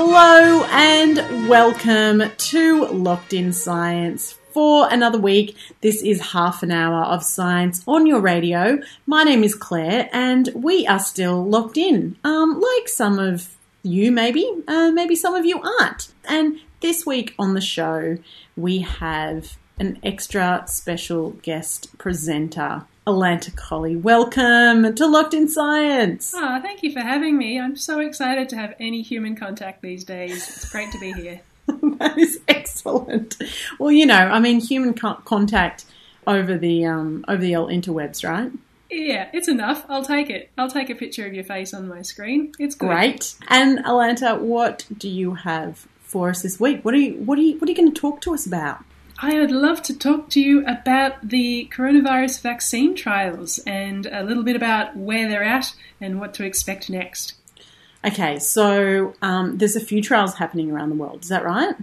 Hello and welcome to Locked in Science for another week. This is half an hour of science on your radio. My name is Claire and we are still locked in. Um, like some of you, maybe, uh, maybe some of you aren't. And this week on the show, we have an extra special guest presenter. Alanta Colley, welcome to Locked in Science. Oh, thank you for having me. I'm so excited to have any human contact these days. It's great to be here. that is excellent. Well, you know, I mean, human co- contact over the um, over the old interwebs, right? Yeah, it's enough. I'll take it. I'll take a picture of your face on my screen. It's good. Great. And Alanta, what do you have for us this week? What are you what are you what are you going to talk to us about? I would love to talk to you about the coronavirus vaccine trials and a little bit about where they're at and what to expect next. Okay, so um, there's a few trials happening around the world. Is that right?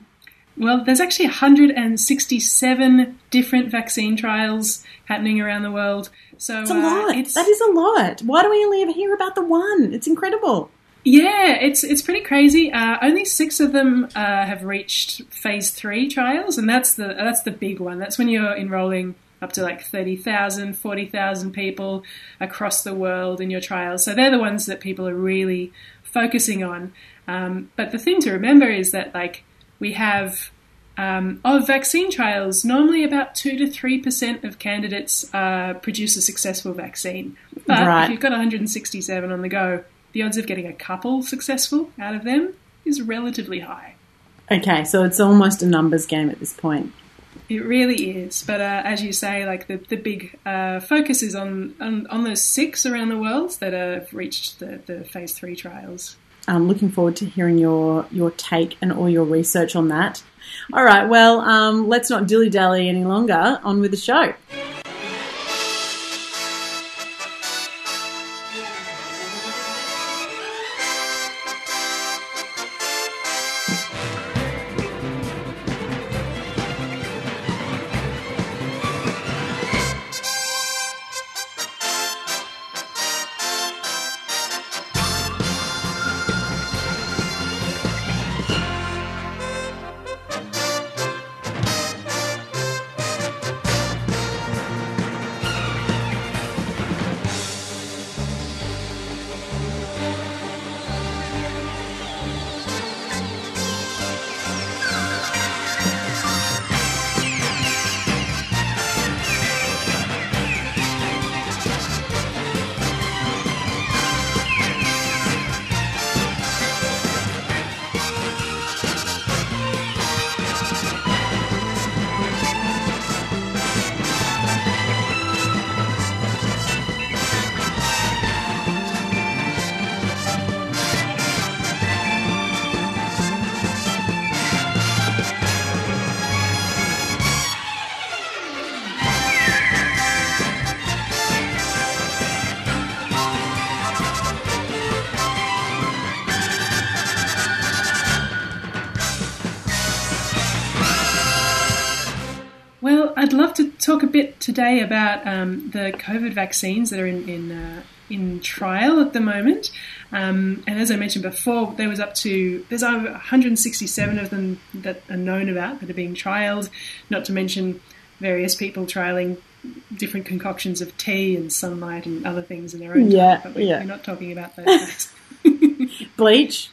Well, there's actually 167 different vaccine trials happening around the world. So It's a uh, lot. it's- That is a lot. Why do we only ever hear about the one? It's incredible. Yeah, it's it's pretty crazy. Uh, only six of them uh, have reached phase three trials, and that's the that's the big one. That's when you're enrolling up to like 30,000, 40,000 people across the world in your trials. So they're the ones that people are really focusing on. Um, but the thing to remember is that like we have um, of vaccine trials, normally about two to three percent of candidates uh, produce a successful vaccine. But Right. if you've got 167 on the go, the odds of getting a couple successful out of them is relatively high. Okay, so it's almost a numbers game at this point. It really is. But uh, as you say, like the, the big uh, focus is on, on, on those six around the world that have reached the, the phase three trials. I'm looking forward to hearing your your take and all your research on that. All right, well, um, let's not dilly dally any longer. On with the show. I'd love to talk a bit today about um, the COVID vaccines that are in in, uh, in trial at the moment. Um, and as I mentioned before, there was up to there's over 167 of them that are known about that are being trialed. Not to mention various people trialing different concoctions of tea and sunlight and other things in their own Yeah, time. But we, yeah. we're not talking about those. Bleach.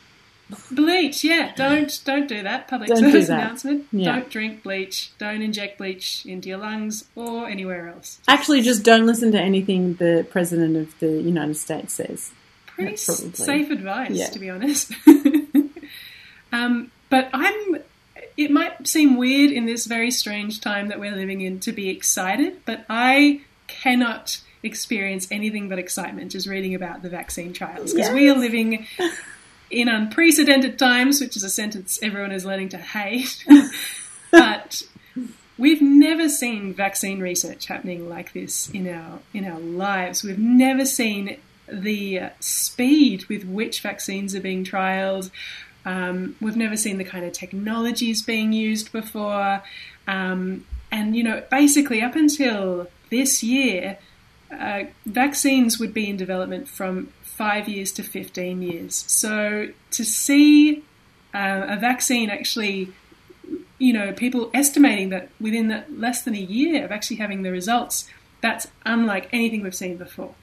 Bleach, yeah. Don't don't do that. Public Don't do service that. announcement. Yeah. Don't drink bleach. Don't inject bleach into your lungs or anywhere else. Actually, just don't listen to anything the President of the United States says. Pretty safe advice, Yeah. to be honest. um, but I'm. It might seem weird in this very strange time that we're living in to be excited, but I cannot experience anything but excitement just reading about the vaccine trials because we are living in unprecedented times, which is a sentence everyone is learning to hate. but we've never seen vaccine research happening like this in our in our lives. We've never seen the speed with which vaccines are being trialed. Um, we've never seen the kind of technologies being used before. Um, and, you know, basically up until this year, uh, vaccines would be in development from five years to 15 years. So to see uh, a vaccine actually, you know, people estimating that within the, less than a year of actually having the results, that's unlike anything we've seen before.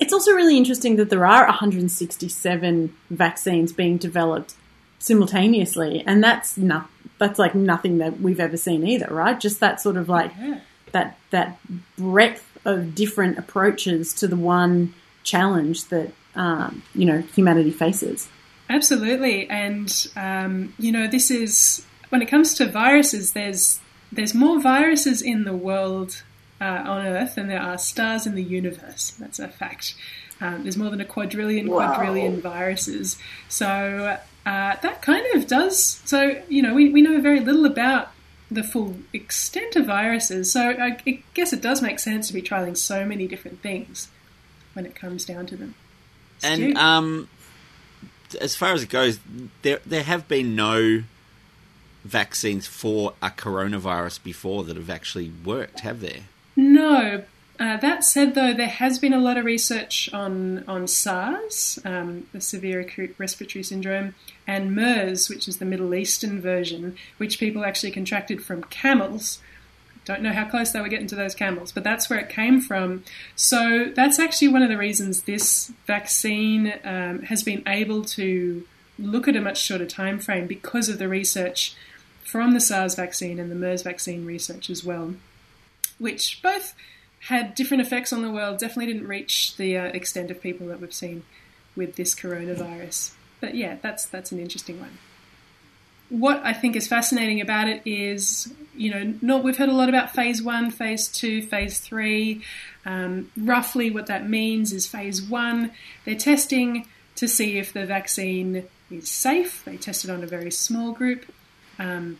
It's also really interesting that there are 167 vaccines being developed simultaneously, and that's not that's like nothing that we've ever seen either, right? Just that sort of like Yeah. that that breadth of different approaches to the one challenge that um, you know humanity faces. Absolutely, and um, you know, this is when it comes to viruses. There's there's more viruses in the world uh, on Earth than there are stars in the universe. That's a fact. Um, there's more than a quadrillion Wow. quadrillion viruses. So uh, that kind of does. So you know, we, we know very little about the full extent of viruses. So I, I guess it does make sense to be trialing so many different things when it comes down to them. And um, as far as it goes, there there have been no vaccines for a coronavirus before that have actually worked, have there? No. Uh, that said, though, there has been a lot of research on on SARS, um, the severe acute respiratory syndrome, and MERS, which is the Middle Eastern version, which people actually contracted from camels. Don't know how close they were getting to those camels, but that's where it came from. So that's actually one of the reasons this vaccine um, has been able to look at a much shorter time frame because of the research from the SARS vaccine and the MERS vaccine research as well which both had different effects on the world, definitely didn't reach the uh, extent of people that we've seen with this coronavirus. But yeah, that's that's an interesting one. What I think is fascinating about it is, you know, not, we've heard a lot about phase one, phase two, phase three. Um, roughly, what that means is phase one, they're testing to see if the vaccine is safe. They test it on a very small group. Um,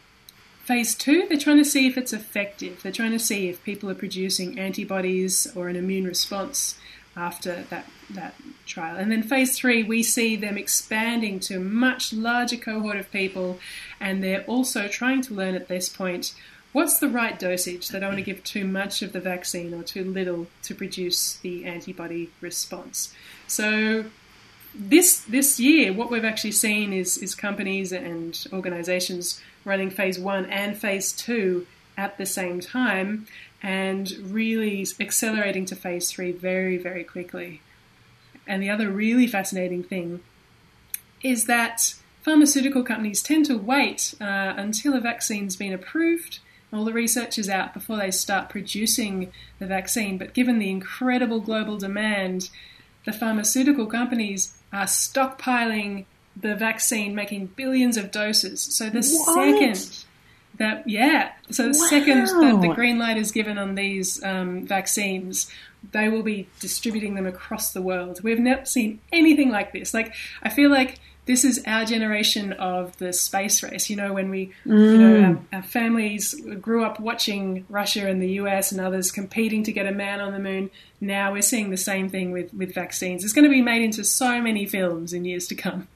Phase two, they're trying to see if it's effective. They're trying to see if people are producing antibodies or an immune response after that, that trial. And then phase three, we see them expanding to a much larger cohort of people, and they're also trying to learn at this point what's the right dosage. They don't want to give too much of the vaccine or too little to produce the antibody response. So this this year, what we've actually seen is is companies and organisations running phase one and phase two at the same time, and really accelerating to phase three very very quickly. And the other really fascinating thing is that pharmaceutical companies tend to wait uh, until a vaccine's been approved. All the research is out before they start producing the vaccine. But given the incredible global demand, the pharmaceutical companies are stockpiling the vaccine, making billions of doses. So the What? second that, yeah, so the second that the green light is given on these um, vaccines, they will be distributing them across the world. We've never seen anything like this. Like, I feel like this is our generation of the space race. You know, when we, you know, our, our families grew up watching Russia and the US and others competing to get a man on the moon. Now we're seeing the same thing with, with vaccines. It's going to be made into so many films in years to come.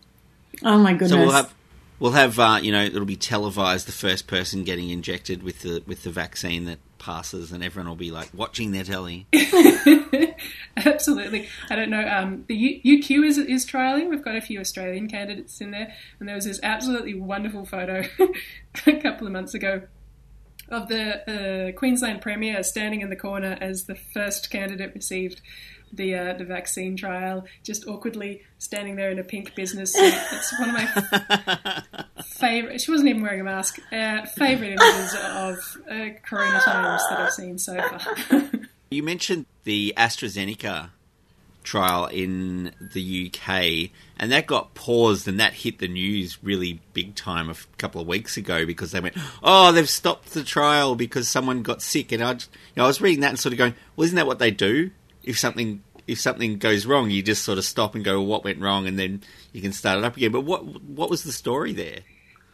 Oh my goodness! So we'll have we'll have uh, you know it'll be televised the first person getting injected with the with the vaccine that passes, and everyone will be like watching their telly. Absolutely. I don't know. Um, the U- UQ is, is trialing. We've got a few Australian candidates in there. And there was this absolutely wonderful photo a couple of months ago of the uh, Queensland Premier standing in the corner as the first candidate received the uh, the vaccine trial, just awkwardly standing there in a pink business suit. It's one of my favorite. She wasn't even wearing a mask. Uh, favorite images of uh, Corona times that I've seen so far. you mentioned the AstraZeneca trial in the UK, and that got paused, and that hit the news really big time a f- couple of weeks ago because they went, "Oh, they've stopped the trial because someone got sick." And I, just, you know, I was reading that and sort of going, "Well, isn't that what they do? If something if something goes wrong, you just sort of stop and go, well, "What went wrong?" and then you can start it up again." But what what was the story there?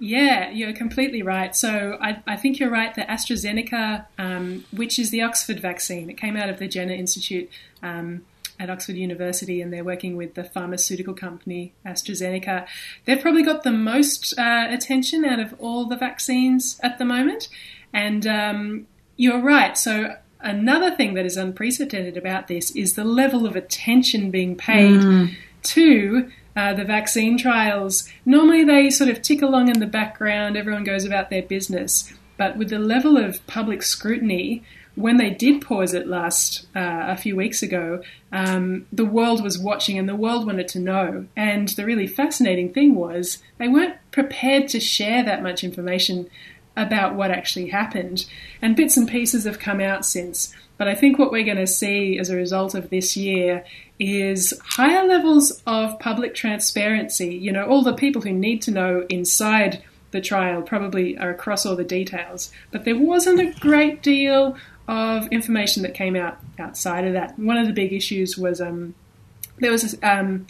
Yeah, you're completely right. So I, I think you're right. The AstraZeneca, um, which is the Oxford vaccine, it came out of the Jenner Institute. Um, at Oxford University, and they're working with the pharmaceutical company AstraZeneca. They've probably got the most uh, attention out of all the vaccines at the moment. And um, you're right. So, another thing that is unprecedented about this is the level of attention being paid mm. to uh, the vaccine trials. Normally, they sort of tick along in the background, everyone goes about their business. But with the level of public scrutiny, when they did pause it last uh, a few weeks ago, um, the world was watching and the world wanted to know. And the really fascinating thing was they weren't prepared to share that much information about what actually happened. And bits and pieces have come out since. But I think what we're going to see as a result of this year is higher levels of public transparency. You know, all the people who need to know inside the trial probably are across all the details. But there wasn't a great deal of information that came out outside of that. One of the big issues was um, there was a, um,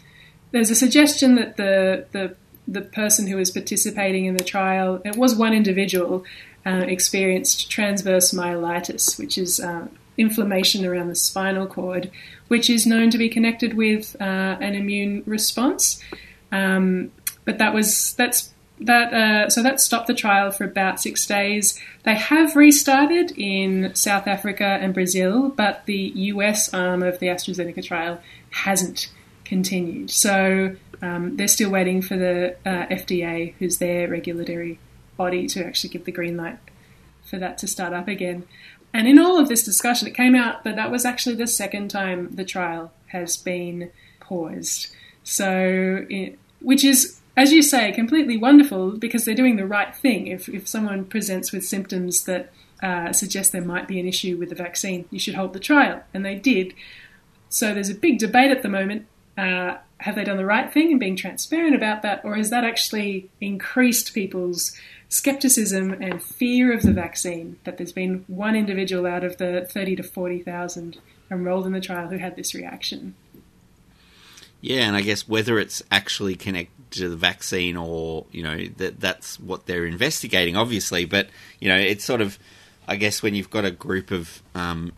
there was a suggestion that the the the person who was participating in the trial, it was one individual, uh, experienced transverse myelitis, which is uh, inflammation around the spinal cord, which is known to be connected with uh, an immune response. Um, but that was that's that uh, so that stopped the trial for about six days. They have restarted in South Africa and Brazil, but the US arm of the AstraZeneca trial hasn't continued. So um, they're still waiting for the uh, FDA, who's their regulatory body, to actually give the green light for that to start up again. And in all of this discussion, it came out that that was actually the second time the trial has been paused. So, it, which is as you say, completely wonderful because they're doing the right thing. If, if someone presents with symptoms that uh, suggest there might be an issue with the vaccine, you should hold the trial. And they did. So there's a big debate at the moment. Uh, have they done the right thing in being transparent about that, or has that actually increased people's skepticism and fear of the vaccine? That there's been one individual out of the 30 to 40,000 enrolled in the trial who had this reaction. Yeah, and I guess whether it's actually connected to the vaccine or you know that that's what they're investigating, obviously. But you know, it's sort of, I guess, when you've got a group of um,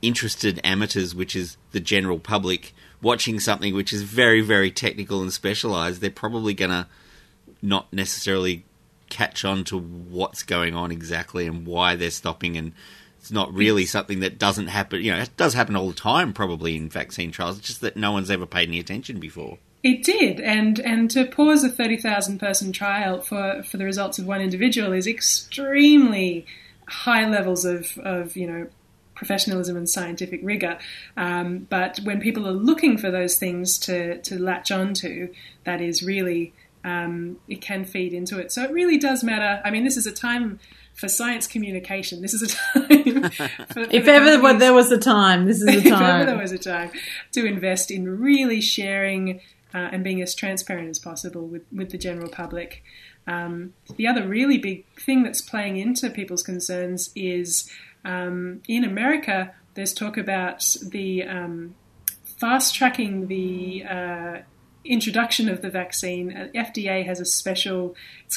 interested amateurs, which is the general public, watching something which is very, very technical and specialized, they're probably going to not necessarily catch on to what's going on exactly and why they're stopping and it's not really something that doesn't happen. You know, it does happen all the time, probably in vaccine trials. It's just that no one's ever paid any attention before. It did, and and to pause a thirty thousand person trial for for the results of one individual is extremely high levels of of you know professionalism and scientific rigor. Um, but when people are looking for those things to to latch onto, that is really um, it can feed into it. So it really does matter. I mean, this is a time for science communication. This is a time. For, for if ever there was a time, this is a time. if ever there was a time to invest in really sharing uh, and being as transparent as possible with, with the general public. Um, the other really big thing that's playing into people's concerns is um, in America, there's talk about the um, fast tracking the uh, introduction of the vaccine, uh, FDA has a special.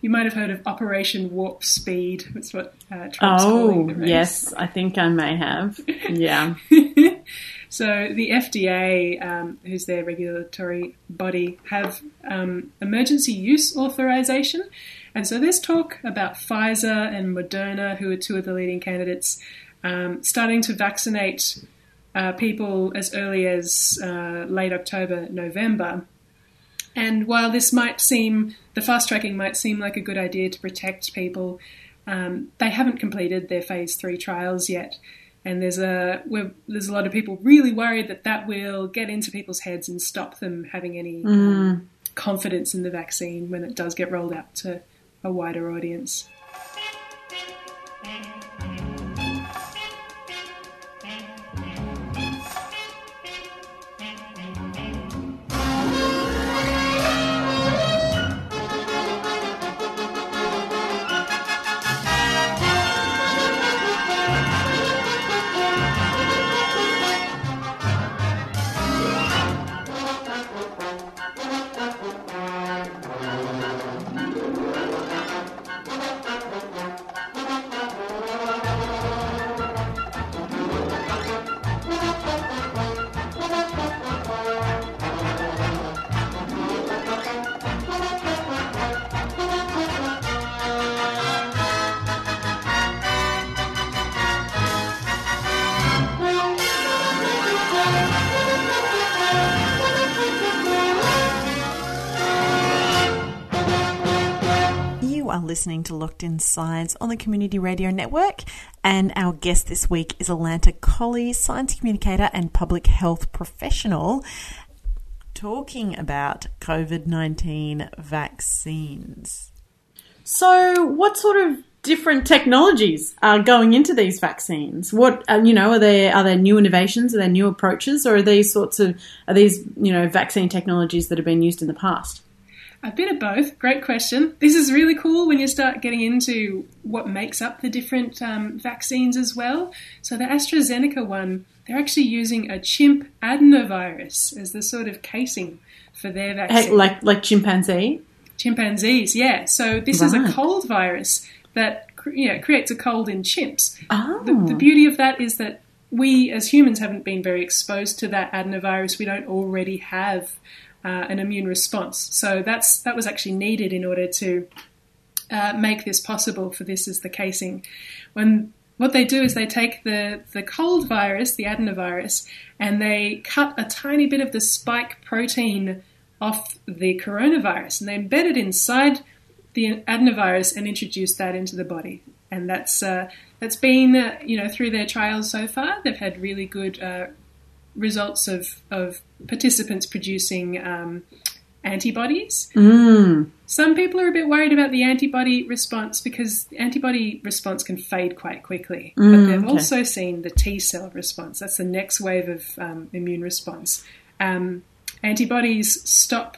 you might have heard of Operation Warp Speed. That's what uh, Trump's oh, yes, I think I may have. Yeah. so the FDA, um, who's their regulatory body, have um, emergency use authorization, and so there's talk about Pfizer and Moderna, who are two of the leading candidates, um, starting to vaccinate uh, people as early as uh, late October, November. And while this might seem, the fast tracking might seem like a good idea to protect people, um, they haven't completed their phase three trials yet. and there's a there's a lot of people really worried that that will get into people's heads and stop them having any um, confidence in the vaccine when it does get rolled out to a wider audience. Listening to Locked In Science on the Community Radio Network, and our guest this week is Alanta Colley, science communicator and public health professional, talking about COVID 19 vaccines. So, what sort of different technologies are going into these vaccines? What uh, you know are there are there new innovations? Are there new approaches, or are these sorts of are these you know vaccine technologies that have been used in the past? A bit of both. Great question. This is really cool when you start getting into what makes up the different um, vaccines as well. So, the AstraZeneca one, they're actually using a chimp adenovirus as the sort of casing for their vaccine. Like like chimpanzee. Chimpanzees, yeah. So, this is a cold virus that cre- yeah, creates a cold in chimps. Oh, The, the beauty of that is that we as humans haven't been very exposed to that adenovirus. We don't already have uh, an immune response. So that's that was actually needed in order to uh, make this possible for this is the casing. When what they do is they take the, the cold virus, the adenovirus, and they cut a tiny bit of the spike protein off the coronavirus and they embed it inside the adenovirus and introduce that into the body. And that's uh, that's been uh, you know through their trials so far. They've had really good uh, results of of participants producing um, antibodies. mm. Some people are a bit worried about the antibody response because the antibody response can fade quite quickly. but Mm, they've okay. also seen the T cell response. That's the next wave of um, immune response. Um, antibodies stop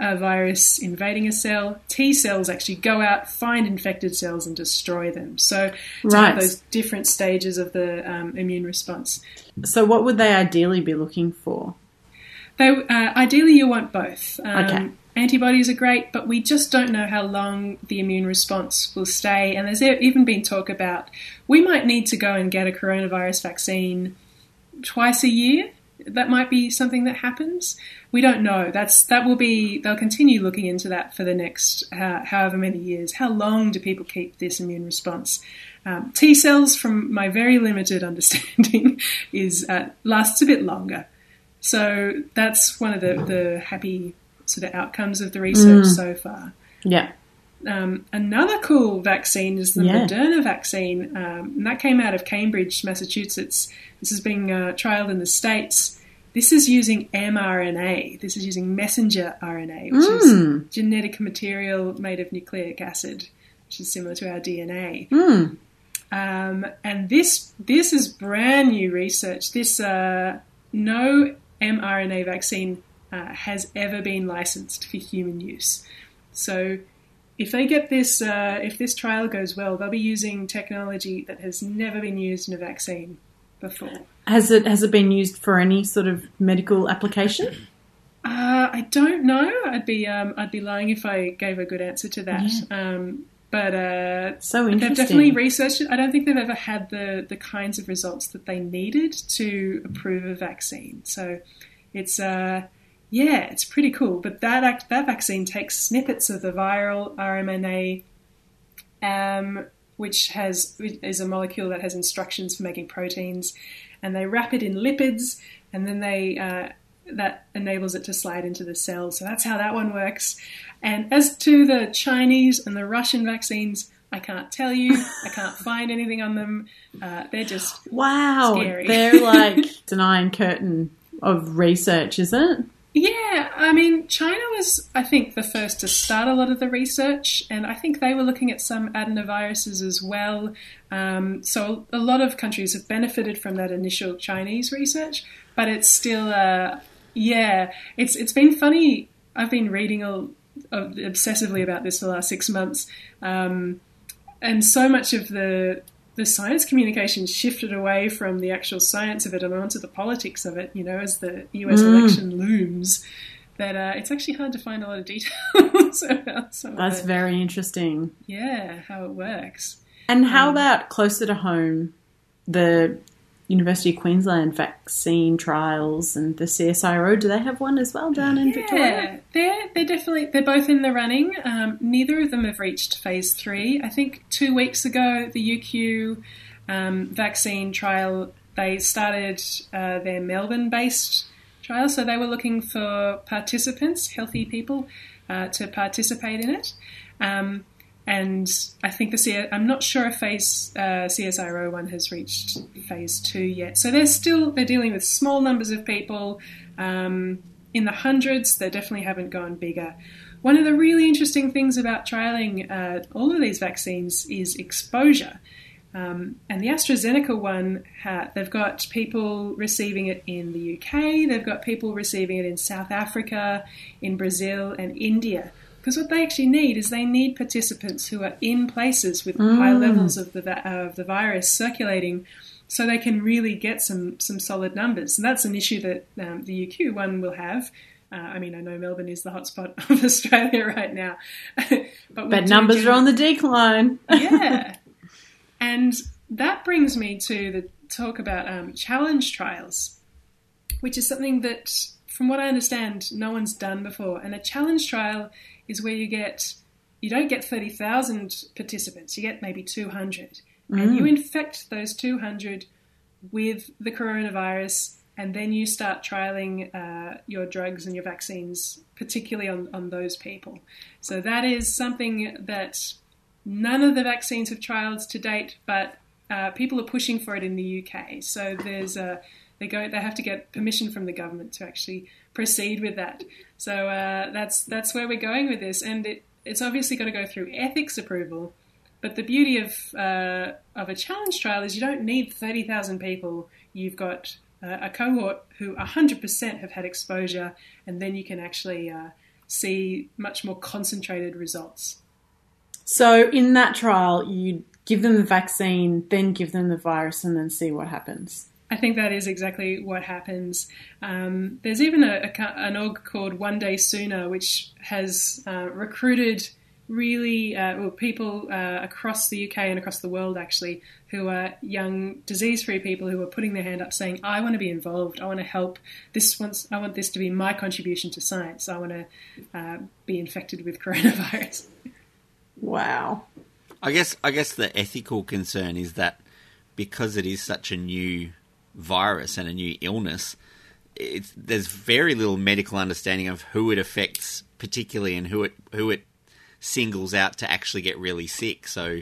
a virus invading a cell. T cells actually go out, find infected cells, and destroy them. So, Right. those different stages of the um, immune response. So, what would they ideally be looking for? They, uh, ideally, you want both. Um, Okay. Antibodies are great, but we just don't know how long the immune response will stay. And there's even been talk about we might need to go and get a coronavirus vaccine twice a year. That might be something that happens. We don't know. That's that will be. They'll continue looking into that for the next uh, however many years. How long do people keep this immune response? Um, T cells, from my very limited understanding, is uh, lasts a bit longer. So that's one of the, the happy sort of outcomes of the research so far. Yeah. Um, another cool vaccine is the Yeah. Moderna vaccine, um, and that came out of Cambridge, Massachusetts. This is being uh, trialed in the States. This is using mRNA. This is using messenger RNA, which Mm. is genetic material made of nucleic acid, which is similar to our DNA. Mm. Um, and this this is brand new research. This uh, no mRNA vaccine uh, has ever been licensed for human use. So if they get this, uh, if this trial goes well, they'll be using technology that has never been used in a vaccine before. Has it has it been used for any sort of medical application? Uh, I don't know. I'd be um, I'd be lying if I gave a good answer to that. Um, but uh, So They've definitely researched it. I don't think they've ever had the, the kinds of results that they needed to approve a vaccine. So it's uh, yeah, it's pretty cool. But that act, that vaccine takes snippets of the viral RMNA, um, which has is a molecule that has instructions for making proteins, and they wrap it in lipids, and then they uh, that enables it to slide into the cell. So that's how that one works. And as to the Chinese and the Russian vaccines, I can't tell you. I can't find anything on them. Uh, they're just Wow. Scary. They're like iron curtain of research, is it? Yeah, I mean, China was, I think, the first to start a lot of the research, and I think they were looking at some adenoviruses as well. Um, so a lot of countries have benefited from that initial Chinese research, but it's still, uh, yeah, it's it's been funny. I've been reading obsessively about this for the last six months, um, and so much of the the science communication shifted away from the actual science of it and onto the politics of it, you know, as the US Mm. election looms, that uh, it's actually hard to find a lot of details about some That's very interesting. Yeah, how it works. And how Um, about closer to home, the University of Queensland vaccine trials and the CSIRO? Do they have one as well down in Victoria? Yeah, they're they're definitely they're both in the running. Um, neither of them have reached phase three. I think two weeks ago the UQ um, vaccine trial they started uh, their Melbourne-based trial, so they were looking for participants, healthy people, uh, to participate in it. Um, and I think the C- I'm not sure if phase uh, CSIRO one has reached phase two yet. So they're still they're dealing with small numbers of people um, in the hundreds. They definitely haven't gone bigger. One of the really interesting things about trialing uh, all of these vaccines is exposure. Um, and the AstraZeneca one, ha- they've got people receiving it in the UK, they've got people receiving it in South Africa, in Brazil, and India. Because what they actually need is they need participants who are in places with high levels of the of the virus circulating, so they can really get some some solid numbers. And that's an issue that um, the UQ one will have. Uh, I mean, I know Melbourne is the hotspot of Australia right now, but, But numbers are on the decline. yeah. And that brings me to the talk about um, challenge trials, which is something that, from what I understand, no one's done before. And a challenge trial is where you get, you don't get 30,000 participants, you get maybe 200. And you infect those 200 with the coronavirus, and then you start trialing uh, your drugs and your vaccines, particularly on, on those people. So that is something that none of the vaccines have trials to date, but uh, people are pushing for it in the UK. So there's a they go they have to get permission from the government to actually proceed with that. So uh, that's that's where we're going with this, and it, it's obviously got to go through ethics approval. But the beauty of uh, of a challenge trial is you don't need thirty thousand people. You've got uh, a cohort who hundred percent have had exposure, and then you can actually uh, see much more concentrated results. So in that trial, you give them the vaccine, then give them the virus, and then see what happens. I think that is exactly what happens. Um, there's even a, a, an org called One Day Sooner, which has uh, recruited really uh, well, people uh, across the UK and across the world, actually, who are young disease-free people who are putting their hand up, saying, "I want to be involved. I want to help. This wants. I want this to be my contribution to science. I want to uh, be infected with coronavirus." Wow. I guess I guess the ethical concern is that because it is such a new virus and a new illness, there's very little medical understanding of who it affects particularly and who it who it singles out to actually get really sick. So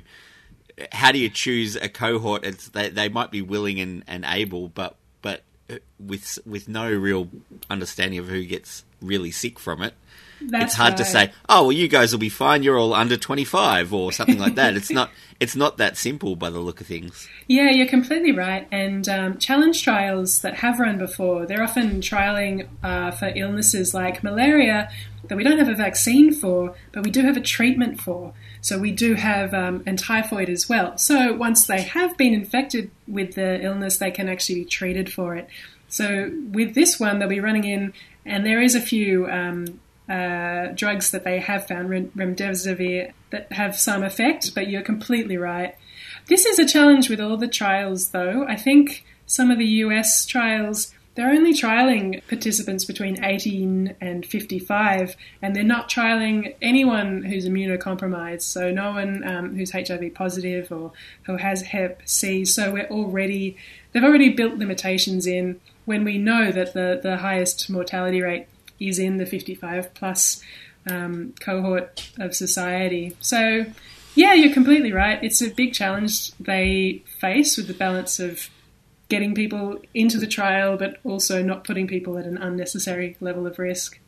how do you choose a cohort? It's they, they might be willing and, and able, but but uh, with with no real understanding of who gets really sick from it. That's it's hard to say. Oh well, you guys will be fine. You're all under twenty five or something like that. It's not. It's not that simple by the look of things. Yeah, you're completely right. And um, challenge trials that have run before, they're often trialing uh, for illnesses like malaria that we don't have a vaccine for, but we do have a treatment for. So we do have, um, and typhoid as well. So once they have been infected with the illness, they can actually be treated for it. So with this one, they'll be running in, and there is a few um, uh, drugs that they have found, remdesivir, that have some effect, but you're completely right. This is a challenge with all the trials, though. I think some of the US trials, they're only trialing participants between 18 and 55, and they're not trialing anyone who's immunocompromised, so no one um, who's HIV positive or who has Hep C. So we're already, they've already built limitations in when we know that the, the highest mortality rate is in the 55 plus um, cohort of society. So, Yeah, you're completely right. It's a big challenge they face with the balance of getting people into the trial, but also not putting people at an unnecessary level of risk.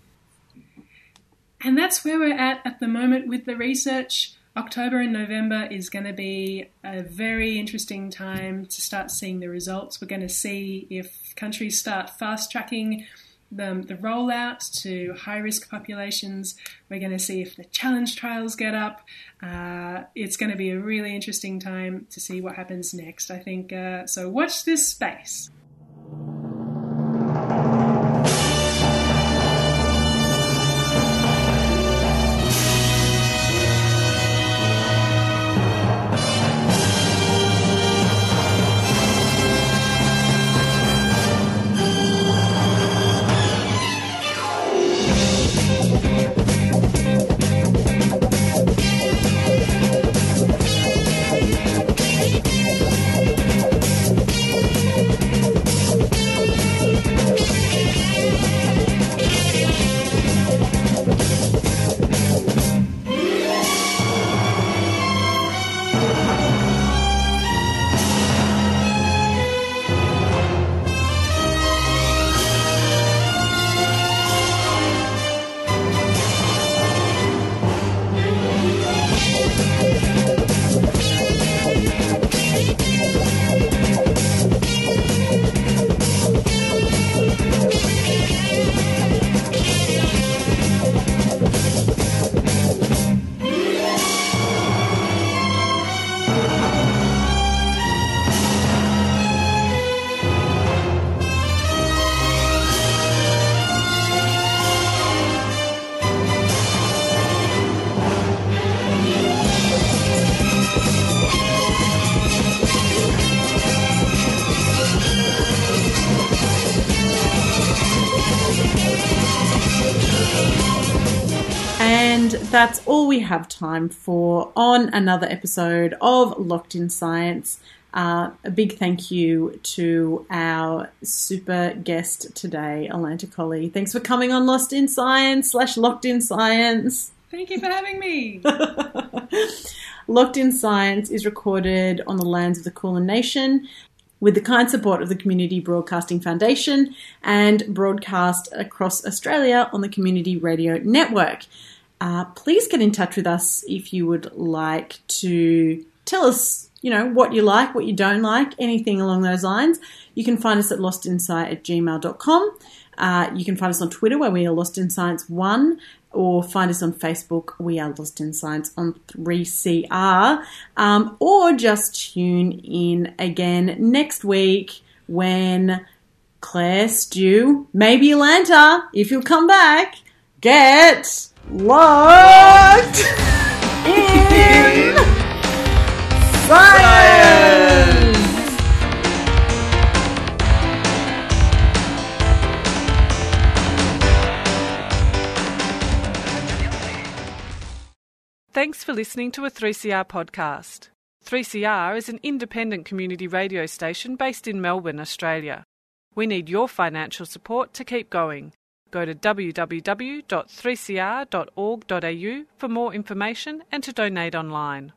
And that's where we're at at the moment with the research. October and November is going to be a very interesting time to start seeing the results. We're going to see if countries start fast tracking the, the rollout to high risk populations. We're going to see if the challenge trials get up. Uh, it's going to be a really interesting time to see what happens next, I think. Uh, so watch this space. That's all we have time for on another episode of Locked in Science. Uh, a big thank you to our super guest today, Alanta Colley. Thanks for coming on Lost in Science slash Locked in Science. Thank you for having me. Locked in Science is recorded on the lands of the Kulin Nation with the kind support of the Community Broadcasting Foundation and broadcast across Australia on the Community Radio Network. Uh, please get in touch with us if you would like to tell us, you know, what you like, what you don't like, anything along those lines. You can find us at lostinsight at gmail.com. Uh, you can find us on Twitter where we are Lost in Science 1 or find us on Facebook. We are Lost in Science on 3CR. Um, or just tune in again next week when Claire, Stu, maybe Alanta, if you'll come back, get locked in science. Thanks for listening to a 3CR podcast. 3CR is an independent community radio station based in Melbourne, Australia. We need your financial support to keep going. Go to www.3cr.org.au for more information and to donate online.